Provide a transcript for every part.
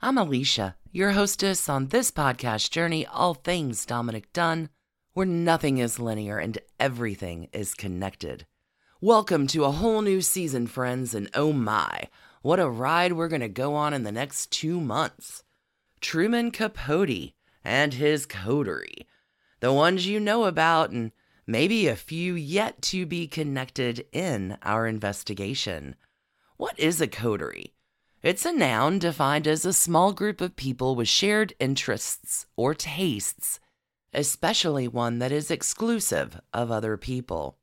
I'm Alicia, your hostess on this podcast journey, all things Dominick Dunne, where nothing is linear and everything is connected. Welcome to a whole new season, friends, and oh my, what a ride we're going to go on in the next two months. Truman Capote and his coterie, the ones you know about, and maybe a few yet to be connected in our investigation. What is a coterie? It's a noun defined as a small group of people with shared interests or tastes, especially one that is exclusive of other people.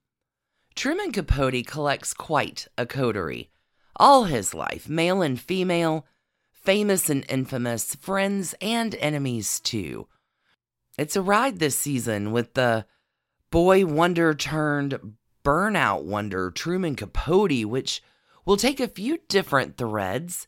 Truman Capote collects quite a coterie. All his life, male and female, famous and infamous, friends and enemies too. It's a ride this season with the boy wonder turned burnout wonder Truman Capote, which We'll take a few different threads.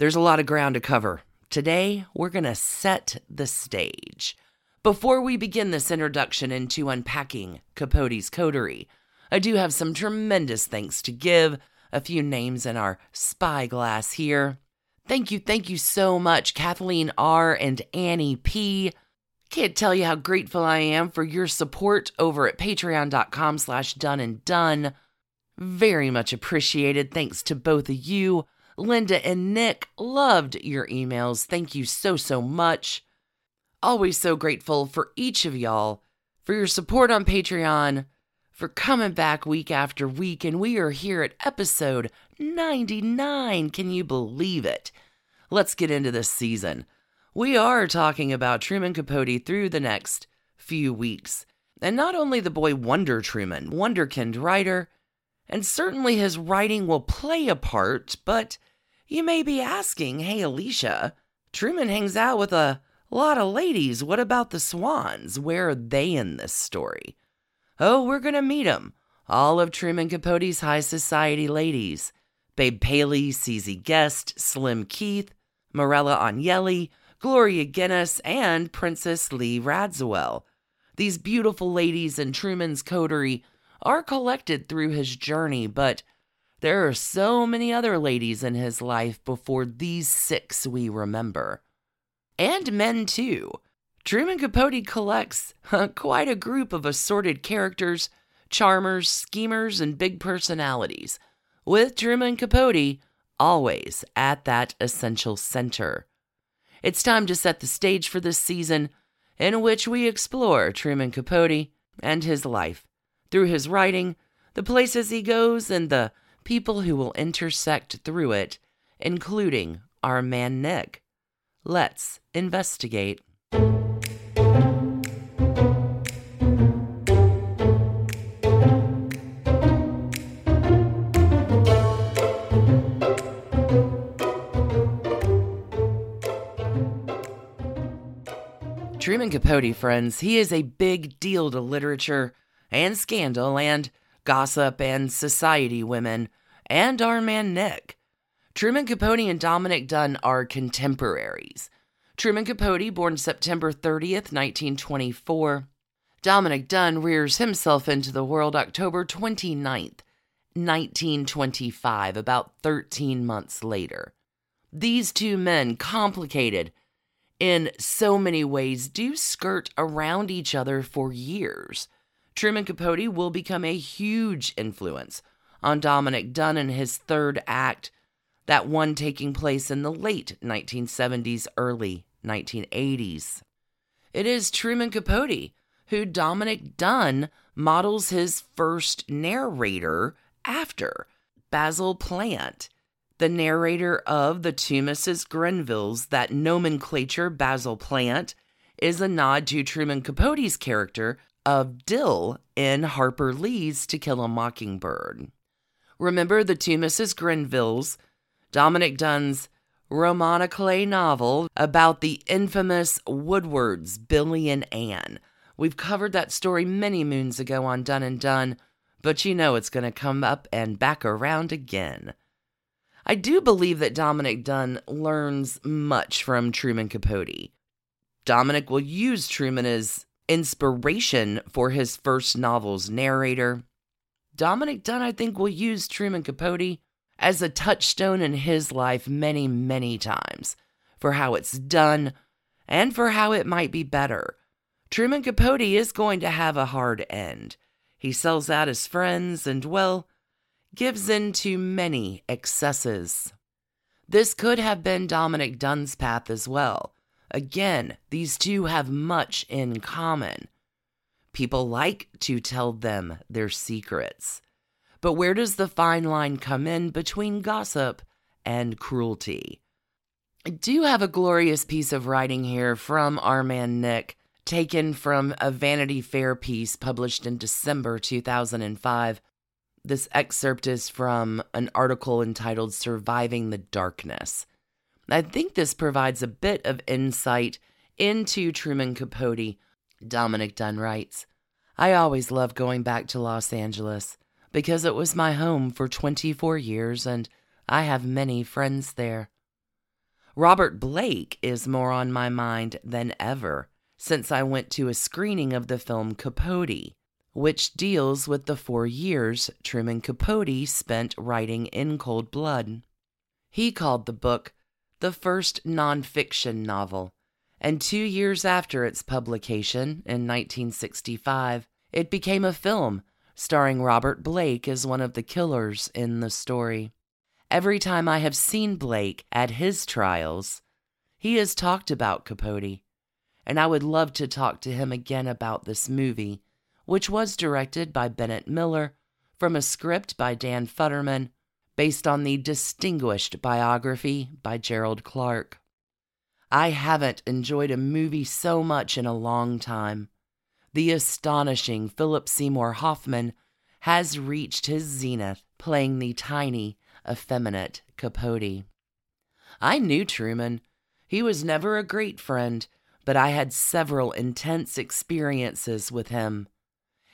There's a lot of ground to cover. Today, we're going to set the stage. Before we begin this introduction into unpacking Capote's coterie, I do have some tremendous thanks to give. A few names in our spyglass here. Thank you, thank you so much, Kathleen R. and Annie P. Can't tell you how grateful I am for your support over at patreon.com slash done and done. Very much appreciated. Thanks to both of you. Linda and Nick loved your emails. Thank you so, so much. Always so grateful for each of y'all for your support on Patreon, for coming back week after week. And we are here at episode 99. Can you believe it? Let's get into this season. We are talking about Truman Capote through the next few weeks. And not only the boy Wonder Truman, Wonderkind writer, and certainly his writing will play a part, but you may be asking, hey, Alicia, Truman hangs out with a lot of ladies. What about the Swans? Where are they in this story? Oh, we're going to meet them. All of Truman Capote's high society ladies Babe Paley, CZ Guest, Slim Keith, Marella Agnelli, Gloria Guinness, and Princess Lee Radziwill. These beautiful ladies in Truman's coterie are collected through his journey, but there are so many other ladies in his life before these six we remember. And men, too. Truman Capote collects quite a group of assorted characters, charmers, schemers, and big personalities, with Truman Capote always at that essential center. It's time to set the stage for this season in which we explore Truman Capote and his life through his writing, the places he goes, and the people who will intersect through it, including our man Nick. Let's investigate. Truman Capote, friends, he is a big deal to literature and scandal and gossip and society women and our man Nick. Truman Capote and Dominick Dunne are contemporaries. Truman Capote, born September 30th, 1924. Dominick Dunne rears himself into the world October 29th, 1925, about 13 months later. These two men, complicated in so many ways, do skirt around each other for years. Truman Capote will become a huge influence on Dominick Dunne in his third act, that one taking place in the late 1970s, early 1980s. It is Truman Capote who Dominick Dunne models his first narrator after, Basil Plant, the narrator of The Two Mrs. Grenvilles. That nomenclature, Basil Plant, is a nod to Truman Capote's character of Dill in Harper Lee's To Kill a Mockingbird. Remember the two Mrs. Grenvilles, Dominick Dunne's roman à clef novel about the infamous Woodwards, Billy and Anne. We've covered that story many moons ago on Done and Dunne, but you know it's going to come up and back around again. I do believe that Dominick Dunne learns much from Truman Capote. Dominick will use Truman as inspiration for his first novel's narrator. Dominick Dunne, I think, will use Truman Capote as a touchstone in his life many, many times for how it's done and for how it might be better. Truman Capote is going to have a hard end. He sells out his friends and, well, gives in to many excesses. This could have been Dominick Dunne's path as well. Again, these two have much in common. People like to tell them their secrets. But where does the fine line come in between gossip and cruelty? I do have a glorious piece of writing here from our man Nick, taken from a Vanity Fair piece published in December 2005. This excerpt is from an article entitled Surviving the Darkness. I think this provides a bit of insight into Truman Capote. Dominick Dunne writes I always loved going back to Los Angeles because it was my home for 24 years and I have many friends there. Robert Blake is more on my mind than ever since I went to a screening of the film Capote, which deals with the four years Truman Capote spent writing in cold blood. He called the book the first nonfiction novel, and two years after its publication in 1965, it became a film starring Robert Blake as one of the killers in the story. Every time I have seen Blake at his trials, he has talked about Capote, and I would love to talk to him again about this movie, which was directed by Bennett Miller from a script by Dan Futterman, based on the distinguished biography by Gerald Clarke. I haven't enjoyed a movie so much in a long time the astonishing Philip Seymour Hoffman has reached his zenith playing the tiny, effeminate Capote. I knew Truman. He was never a great friend, but I had several intense experiences with him.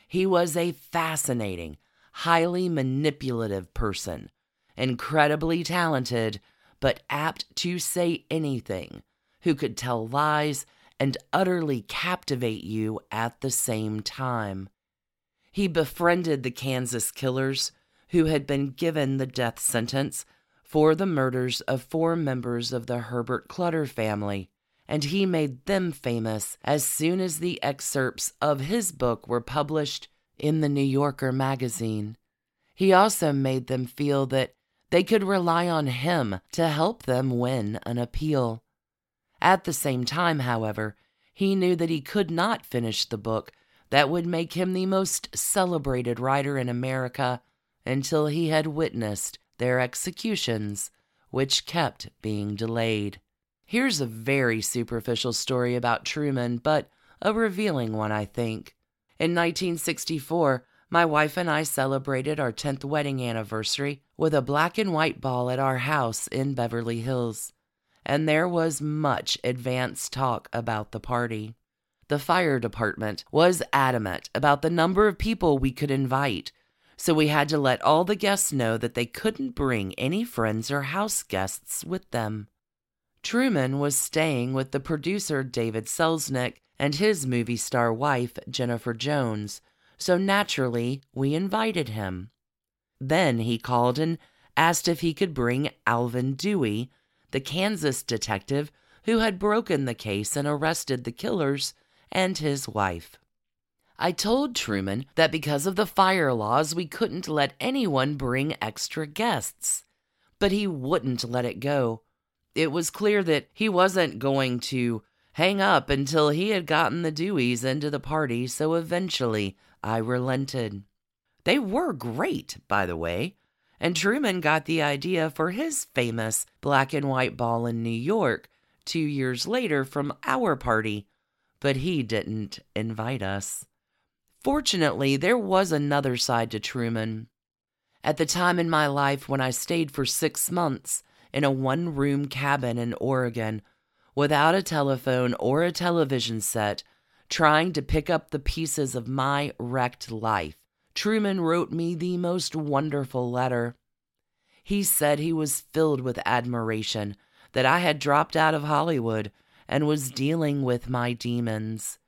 He was a fascinating, highly manipulative person, incredibly talented, but apt to say anything, who could tell lies and utterly captivate you at the same time. He befriended the Kansas killers who had been given the death sentence for the murders of four members of the Herbert Clutter family, and he made them famous as soon as the excerpts of his book were published in the New Yorker magazine. He also made them feel that they could rely on him to help them win an appeal. At the same time, however, he knew that he could not finish the book that would make him the most celebrated writer in America until he had witnessed their executions, which kept being delayed. Here's a very superficial story about Truman, but a revealing one, I think. In 1964, my wife and I celebrated our 10th wedding anniversary with a black and white ball at our house in Beverly Hills and there was much advance talk about the party. The fire department was adamant about the number of people we could invite, so we had to let all the guests know that they couldn't bring any friends or house guests with them. Truman was staying with the producer David Selznick and his movie star wife Jennifer Jones, so naturally we invited him. Then he called and asked if he could bring Alvin Dewey, the Kansas detective who had broken the case and arrested the killers, and his wife. I told Truman that because of the fire laws, we couldn't let anyone bring extra guests. But he wouldn't let it go. It was clear that he wasn't going to hang up until he had gotten the Deweys into the party, so eventually I relented. They were great, by the way and Truman got the idea for his famous black and white ball in New York two years later from our party, but he didn't invite us. Fortunately, there was another side to Truman. At the time in my life when I stayed for six months in a one room cabin in Oregon without a telephone or a television set, trying to pick up the pieces of my wrecked life. Truman wrote me the most wonderful letter. He said he was filled with admiration that I had dropped out of Hollywood and was dealing with my demons.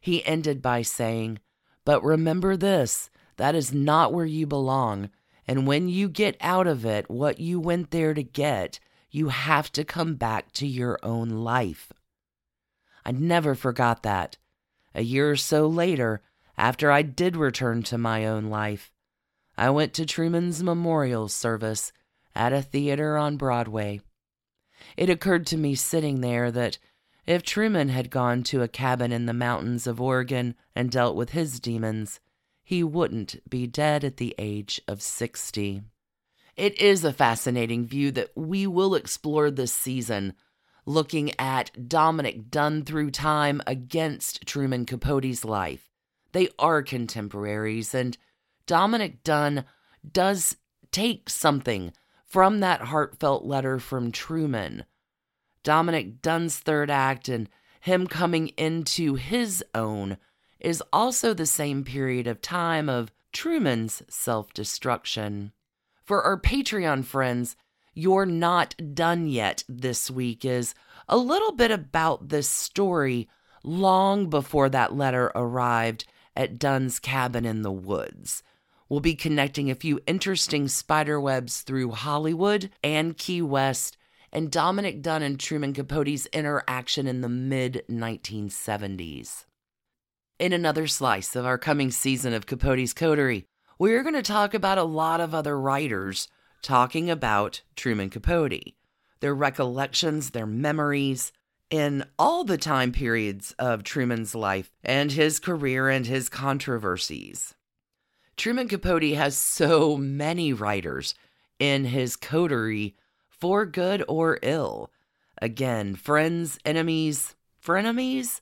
He ended by saying, But remember this that is not where you belong. And when you get out of it, what you went there to get, you have to come back to your own life. I never forgot that. A year or so later, after I did return to my own life, I went to Truman's memorial service at a theater on Broadway. It occurred to me sitting there that if Truman had gone to a cabin in the mountains of Oregon and dealt with his demons, he wouldn't be dead at the age of 60. It is a fascinating view that we will explore this season, looking at Dominick Dunne through time against Truman Capote's life. They are contemporaries, and Dominick Dunne does take something from that heartfelt letter from Truman. Dominick Dunne's third act and him coming into his own is also the same period of time of Truman's self destruction. For our Patreon friends, You're Not Done Yet this week is a little bit about this story long before that letter arrived at Dunne's cabin in the woods. We'll be connecting a few interesting spiderwebs through Hollywood and Key West and Dominick Dunne and Truman Capote's interaction in the mid 1970s. In another slice of our coming season of Capote's Coterie, we're going to talk about a lot of other writers talking about Truman Capote, their recollections, their memories, in all the time periods of Truman's life and his career and his controversies. Truman Capote has so many writers in his coterie for good or ill. Again, friends, enemies, frenemies,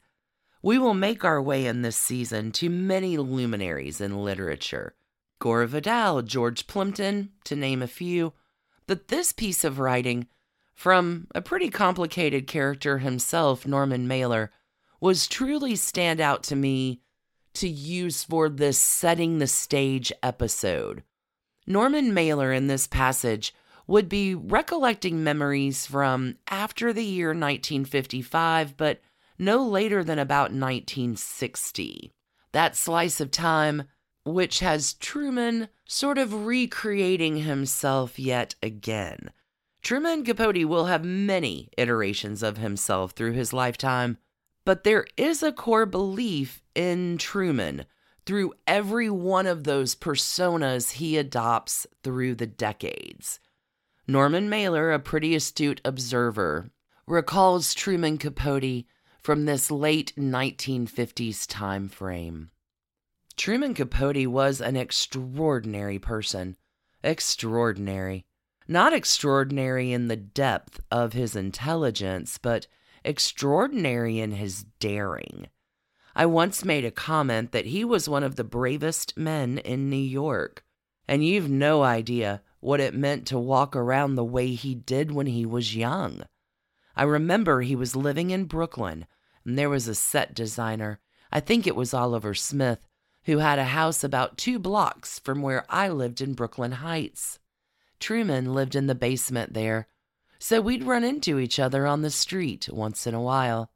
we will make our way in this season to many luminaries in literature Gore Vidal, George Plimpton, to name a few. But this piece of writing, from a pretty complicated character himself, Norman Mailer, was truly stand out to me to use for this setting the stage episode. Norman Mailer in this passage would be recollecting memories from after the year 1955, but no later than about 1960. That slice of time, which has Truman sort of recreating himself yet again. Truman Capote will have many iterations of himself through his lifetime, but there is a core belief in Truman through every one of those personas he adopts through the decades. Norman Mailer, a pretty astute observer, recalls Truman Capote from this late 1950s time frame. Truman Capote was an extraordinary person. Extraordinary. Not extraordinary in the depth of his intelligence, but extraordinary in his daring. I once made a comment that he was one of the bravest men in New York, and you've no idea what it meant to walk around the way he did when he was young. I remember he was living in Brooklyn, and there was a set designer, I think it was Oliver Smith, who had a house about two blocks from where I lived in Brooklyn Heights. Truman lived in the basement there, so we'd run into each other on the street once in a while.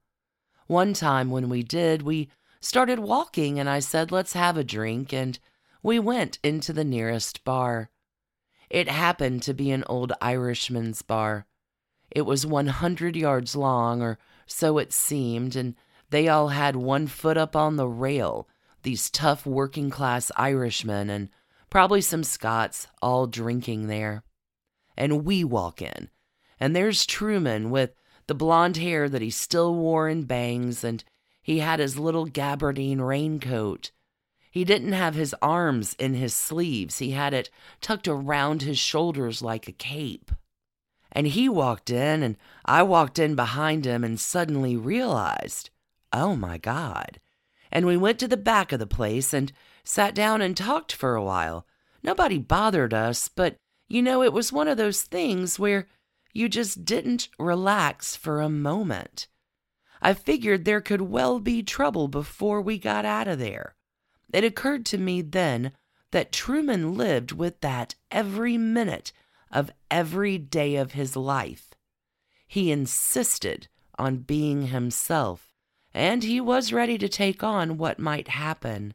One time when we did, we started walking, and I said, Let's have a drink, and we went into the nearest bar. It happened to be an old Irishman's bar. It was 100 yards long, or so it seemed, and they all had one foot up on the rail, these tough working class Irishmen and probably some Scots all drinking there. And we walk in, and there's Truman with the blonde hair that he still wore in bangs, and he had his little gabardine raincoat. He didn't have his arms in his sleeves, he had it tucked around his shoulders like a cape. And he walked in, and I walked in behind him and suddenly realized, oh my God. And we went to the back of the place and sat down and talked for a while. Nobody bothered us, but you know, it was one of those things where you just didn't relax for a moment. I figured there could well be trouble before we got out of there. It occurred to me then that Truman lived with that every minute of every day of his life. He insisted on being himself, and he was ready to take on what might happen.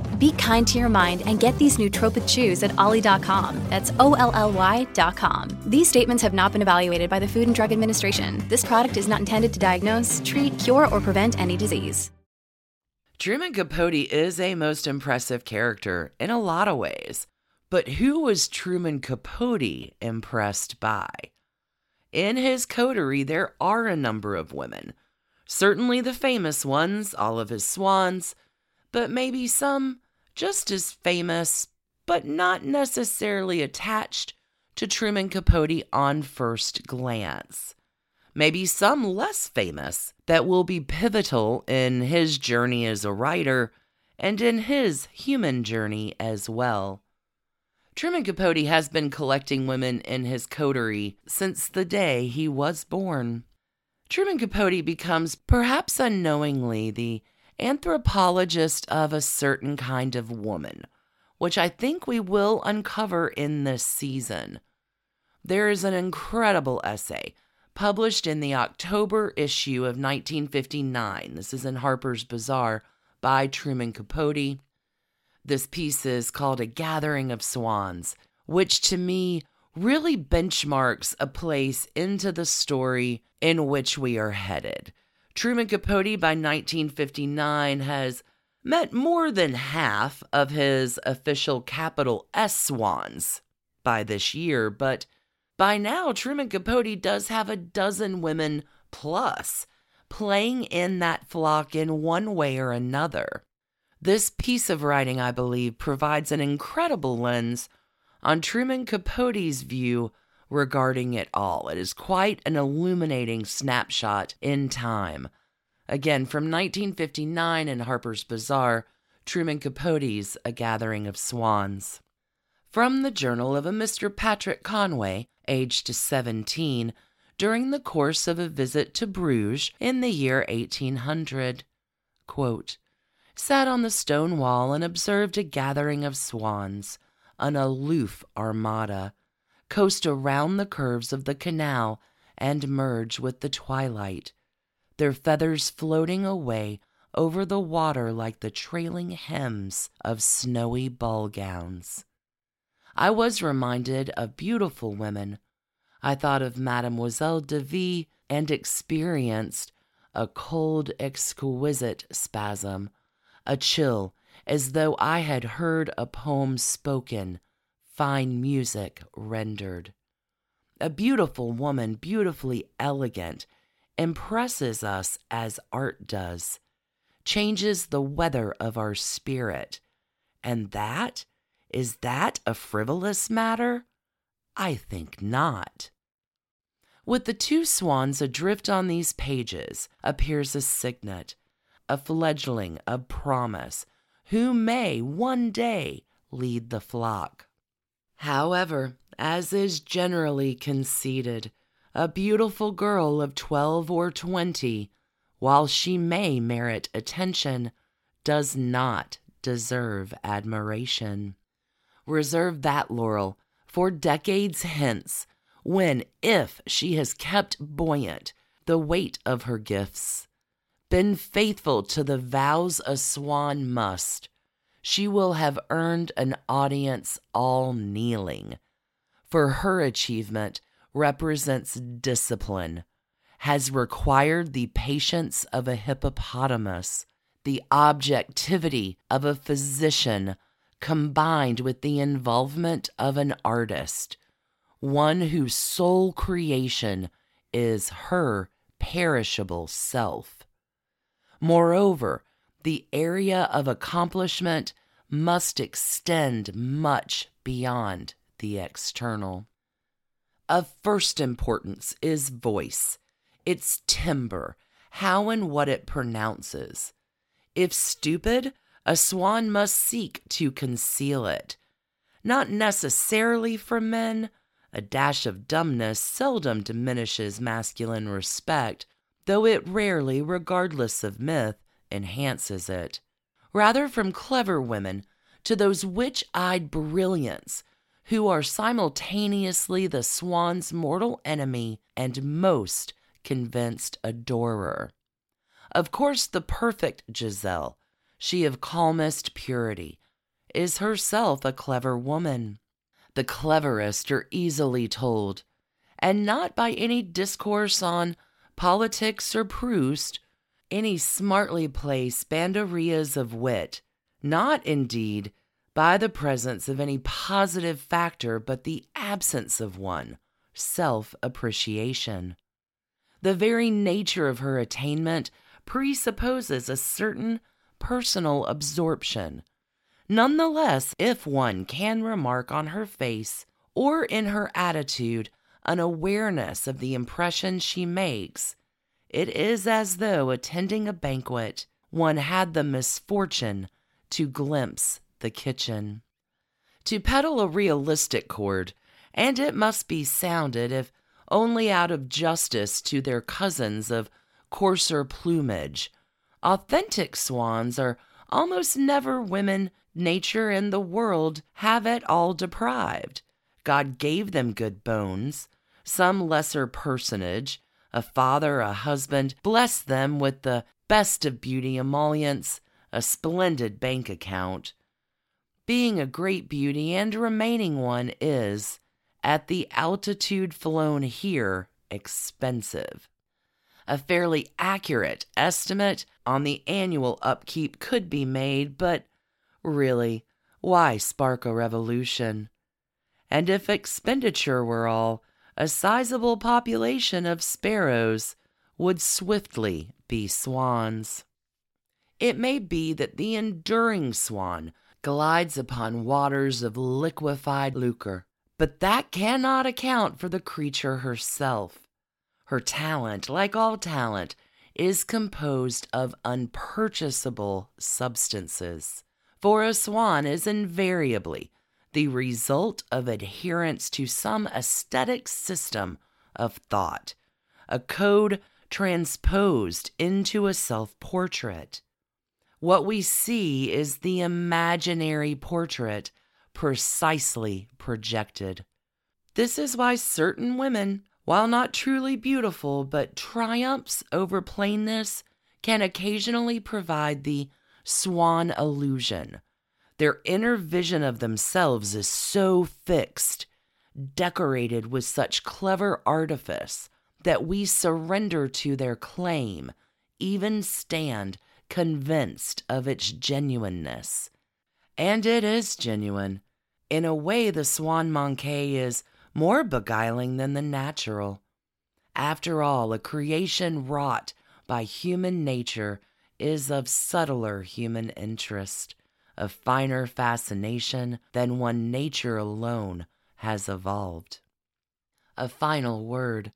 Be kind to your mind and get these nootropic chews at olly.com. That's O L L Y.com. These statements have not been evaluated by the Food and Drug Administration. This product is not intended to diagnose, treat, cure, or prevent any disease. Truman Capote is a most impressive character in a lot of ways, but who was Truman Capote impressed by? In his coterie, there are a number of women. Certainly the famous ones, all of his swans, but maybe some just as famous, but not necessarily attached to Truman Capote on first glance maybe some less famous, that will be pivotal in his journey as a writer and in his human journey as well. Truman Capote has been collecting women in his coterie since the day he was born. Truman Capote becomes, perhaps unknowingly, the anthropologist of a certain kind of woman, which I think we will uncover in this season. There is an incredible essay published in the October issue of 1959. This is in Harper's Bazaar by Truman Capote. This piece is called A Gathering of Swans, which to me really benchmarks a place into the story in which we are headed. Truman Capote by 1959 has met more than half of his official capital S swans by this year, but by now, Truman Capote does have a dozen women plus playing in that flock in one way or another. This piece of writing, I believe, provides an incredible lens on Truman Capote's view regarding it all. It is quite an illuminating snapshot in time. Again, from 1959 in Harper's Bazaar, Truman Capote's A Gathering of Swans. From the journal of a Mr. Patrick Conway, aged 17, during the course of a visit to Bruges in the year 1800. Quote, sat on the stone wall and observed a gathering of swans, an aloof armada, coast around the curves of the canal and merge with the twilight, their feathers floating away over the water like the trailing hems of snowy ball gowns. I was reminded of beautiful women. I thought of Mademoiselle de V and experienced a cold, exquisite spasm, a chill, as though I had heard a poem spoken, fine music rendered. A beautiful woman, beautifully elegant, impresses us as art does, changes the weather of our spirit. And that is that a frivolous matter? I think not. With the two swans adrift on these pages appears a cygnet, a fledgling of promise, who may one day lead the flock. However, as is generally conceded, a beautiful girl of 12 or 20, while she may merit attention, does not deserve admiration. Reserve that laurel for decades hence, when, if she has kept buoyant the weight of her gifts, been faithful to the vows a swan must, she will have earned an audience all kneeling. For her achievement represents discipline, has required the patience of a hippopotamus, the objectivity of a physician, combined with the involvement of an artist, one whose sole creation is her perishable self. Moreover, the area of accomplishment must extend much beyond the external. Of first importance is voice, its timbre, how and what it pronounces. If stupid, a swan must seek to conceal it. Not necessarily from men, a dash of dumbness seldom diminishes masculine respect, though it rarely, regardless of myth, enhances it. Rather from clever women to those witch eyed brilliants who are simultaneously the swan's mortal enemy and most convinced adorer. Of course, the perfect Giselle, she of calmest purity, is herself a clever woman. The cleverest are easily told, and not by any discourse on politics or Proust, any smartly placed banderillas of wit, not indeed by the presence of any positive factor, but the absence of one self appreciation. The very nature of her attainment presupposes a certain personal absorption. Nonetheless, if one can remark on her face or in her attitude an awareness of the impression she makes, it is as though attending a banquet, one had the misfortune to glimpse the kitchen. To peddle a realistic chord, and it must be sounded if only out of justice to their cousins of coarser plumage. Authentic swans are almost never women nature and the world have at all deprived. God gave them good bones, some lesser personage, a father, a husband, bless them with the best of beauty emollients, a splendid bank account. Being a great beauty and remaining one is, at the altitude flown here, expensive. A fairly accurate estimate on the annual upkeep could be made, but really, why spark a revolution? And if expenditure were all, a sizable population of sparrows would swiftly be swans. It may be that the enduring swan glides upon waters of liquefied lucre, but that cannot account for the creature herself. Her talent, like all talent, is composed of unpurchasable substances, for a swan is invariably the result of adherence to some aesthetic system of thought, a code transposed into a self portrait. What we see is the imaginary portrait precisely projected. This is why certain women, while not truly beautiful but triumphs over plainness, can occasionally provide the swan illusion their inner vision of themselves is so fixed, decorated with such clever artifice, that we surrender to their claim, even stand convinced of its genuineness. And it is genuine. In a way, the swan manqué is more beguiling than the natural. After all, a creation wrought by human nature is of subtler human interest of finer fascination than one nature alone has evolved. A final word.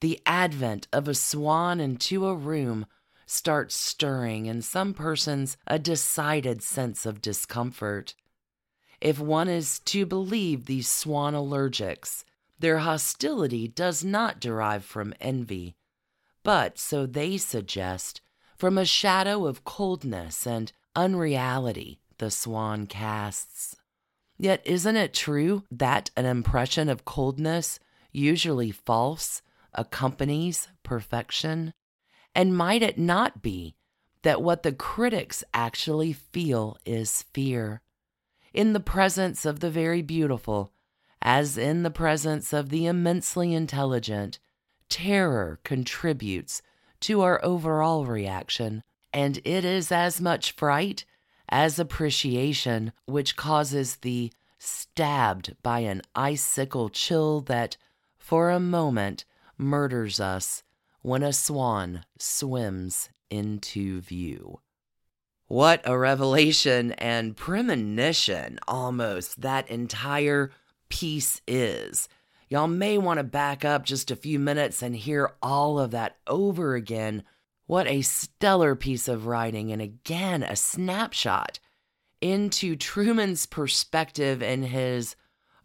The advent of a swan into a room starts stirring in some persons a decided sense of discomfort. if one is to believe these swan allergics. Their hostility does not derive from envy, but, so they suggest, from a shadow of coldness and unreality the swan casts. Yet, isn't it true that an impression of coldness, usually false, accompanies perfection? And might it not be that what the critics actually feel is fear? In the presence of the very beautiful, as in the presence of the immensely intelligent, terror contributes to our overall reaction, and it is as much fright as appreciation which causes the stabbed by an icicle chill that, for a moment, murders us when a swan swims into view. What a revelation and premonition almost that entire piece is. Y'all may want to back up just a few minutes and hear all of that over again. What a stellar piece of writing, and again, a snapshot into Truman's perspective and his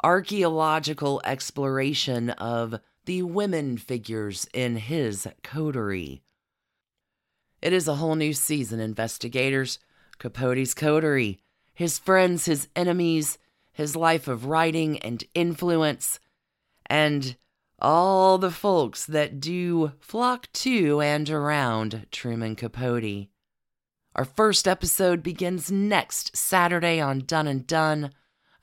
archaeological exploration of the women figures in his coterie. It is a whole new season, investigators. Capote's coterie, his friends, his enemies, his life of writing and influence, and all the folks that do flock to and around Truman Capote. Our first episode begins next Saturday on Done and Dunne.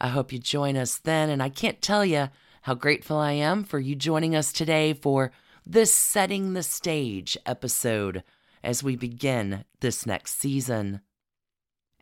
I hope you join us then, and I can't tell you how grateful I am for you joining us today for this Setting the Stage episode as we begin this next season.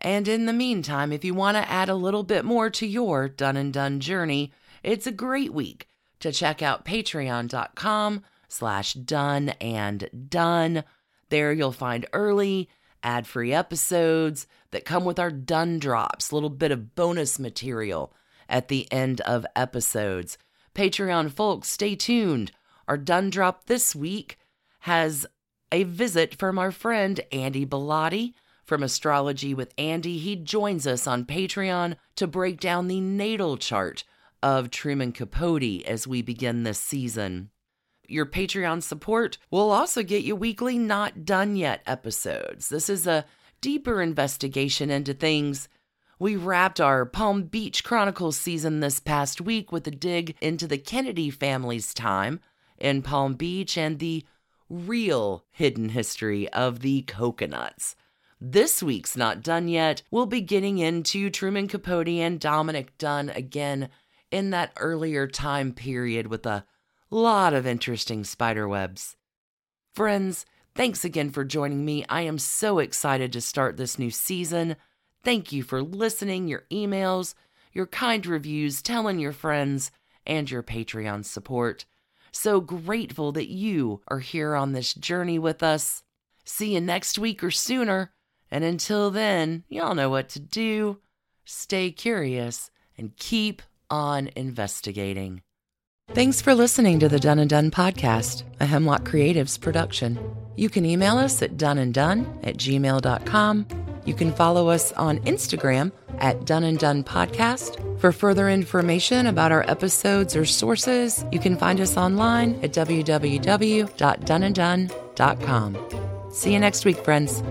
And in the meantime, if you want to add a little bit more to your Done and Dunne journey, it's a great week to check out patreon.com slash done and done. There you'll find early, ad-free episodes that come with our done drops, little bit of bonus material at the end of episodes. Patreon folks, stay tuned. Our Done Drop this week has a visit from our friend Andy Bellotti from Astrology with Andy. He joins us on Patreon to break down the natal chart of Truman Capote as we begin this season. Your Patreon support will also get you weekly Not Done Yet episodes. This is a deeper investigation into things we wrapped our Palm Beach Chronicles season this past week with a dig into the Kennedy family's time in Palm Beach and the real hidden history of the coconuts. This week's Not Done Yet, we'll be getting into Truman Capote and Dominick Dunne again in that earlier time period with a lot of interesting spiderwebs. Friends, thanks again for joining me. I am so excited to start this new season. Thank you for listening, your emails, your kind reviews, telling your friends, and your Patreon support. So grateful that you are here on this journey with us. See you next week or sooner. And until then, y'all know what to do. Stay curious and keep on investigating. Thanks for listening to the Done and Dunne podcast, a Hemlock Creatives production. You can email us at doneanddone at gmail.com you can follow us on Instagram at Done and Done Podcast. For further information about our episodes or sources, you can find us online at www.doneanddone.com. See you next week, friends.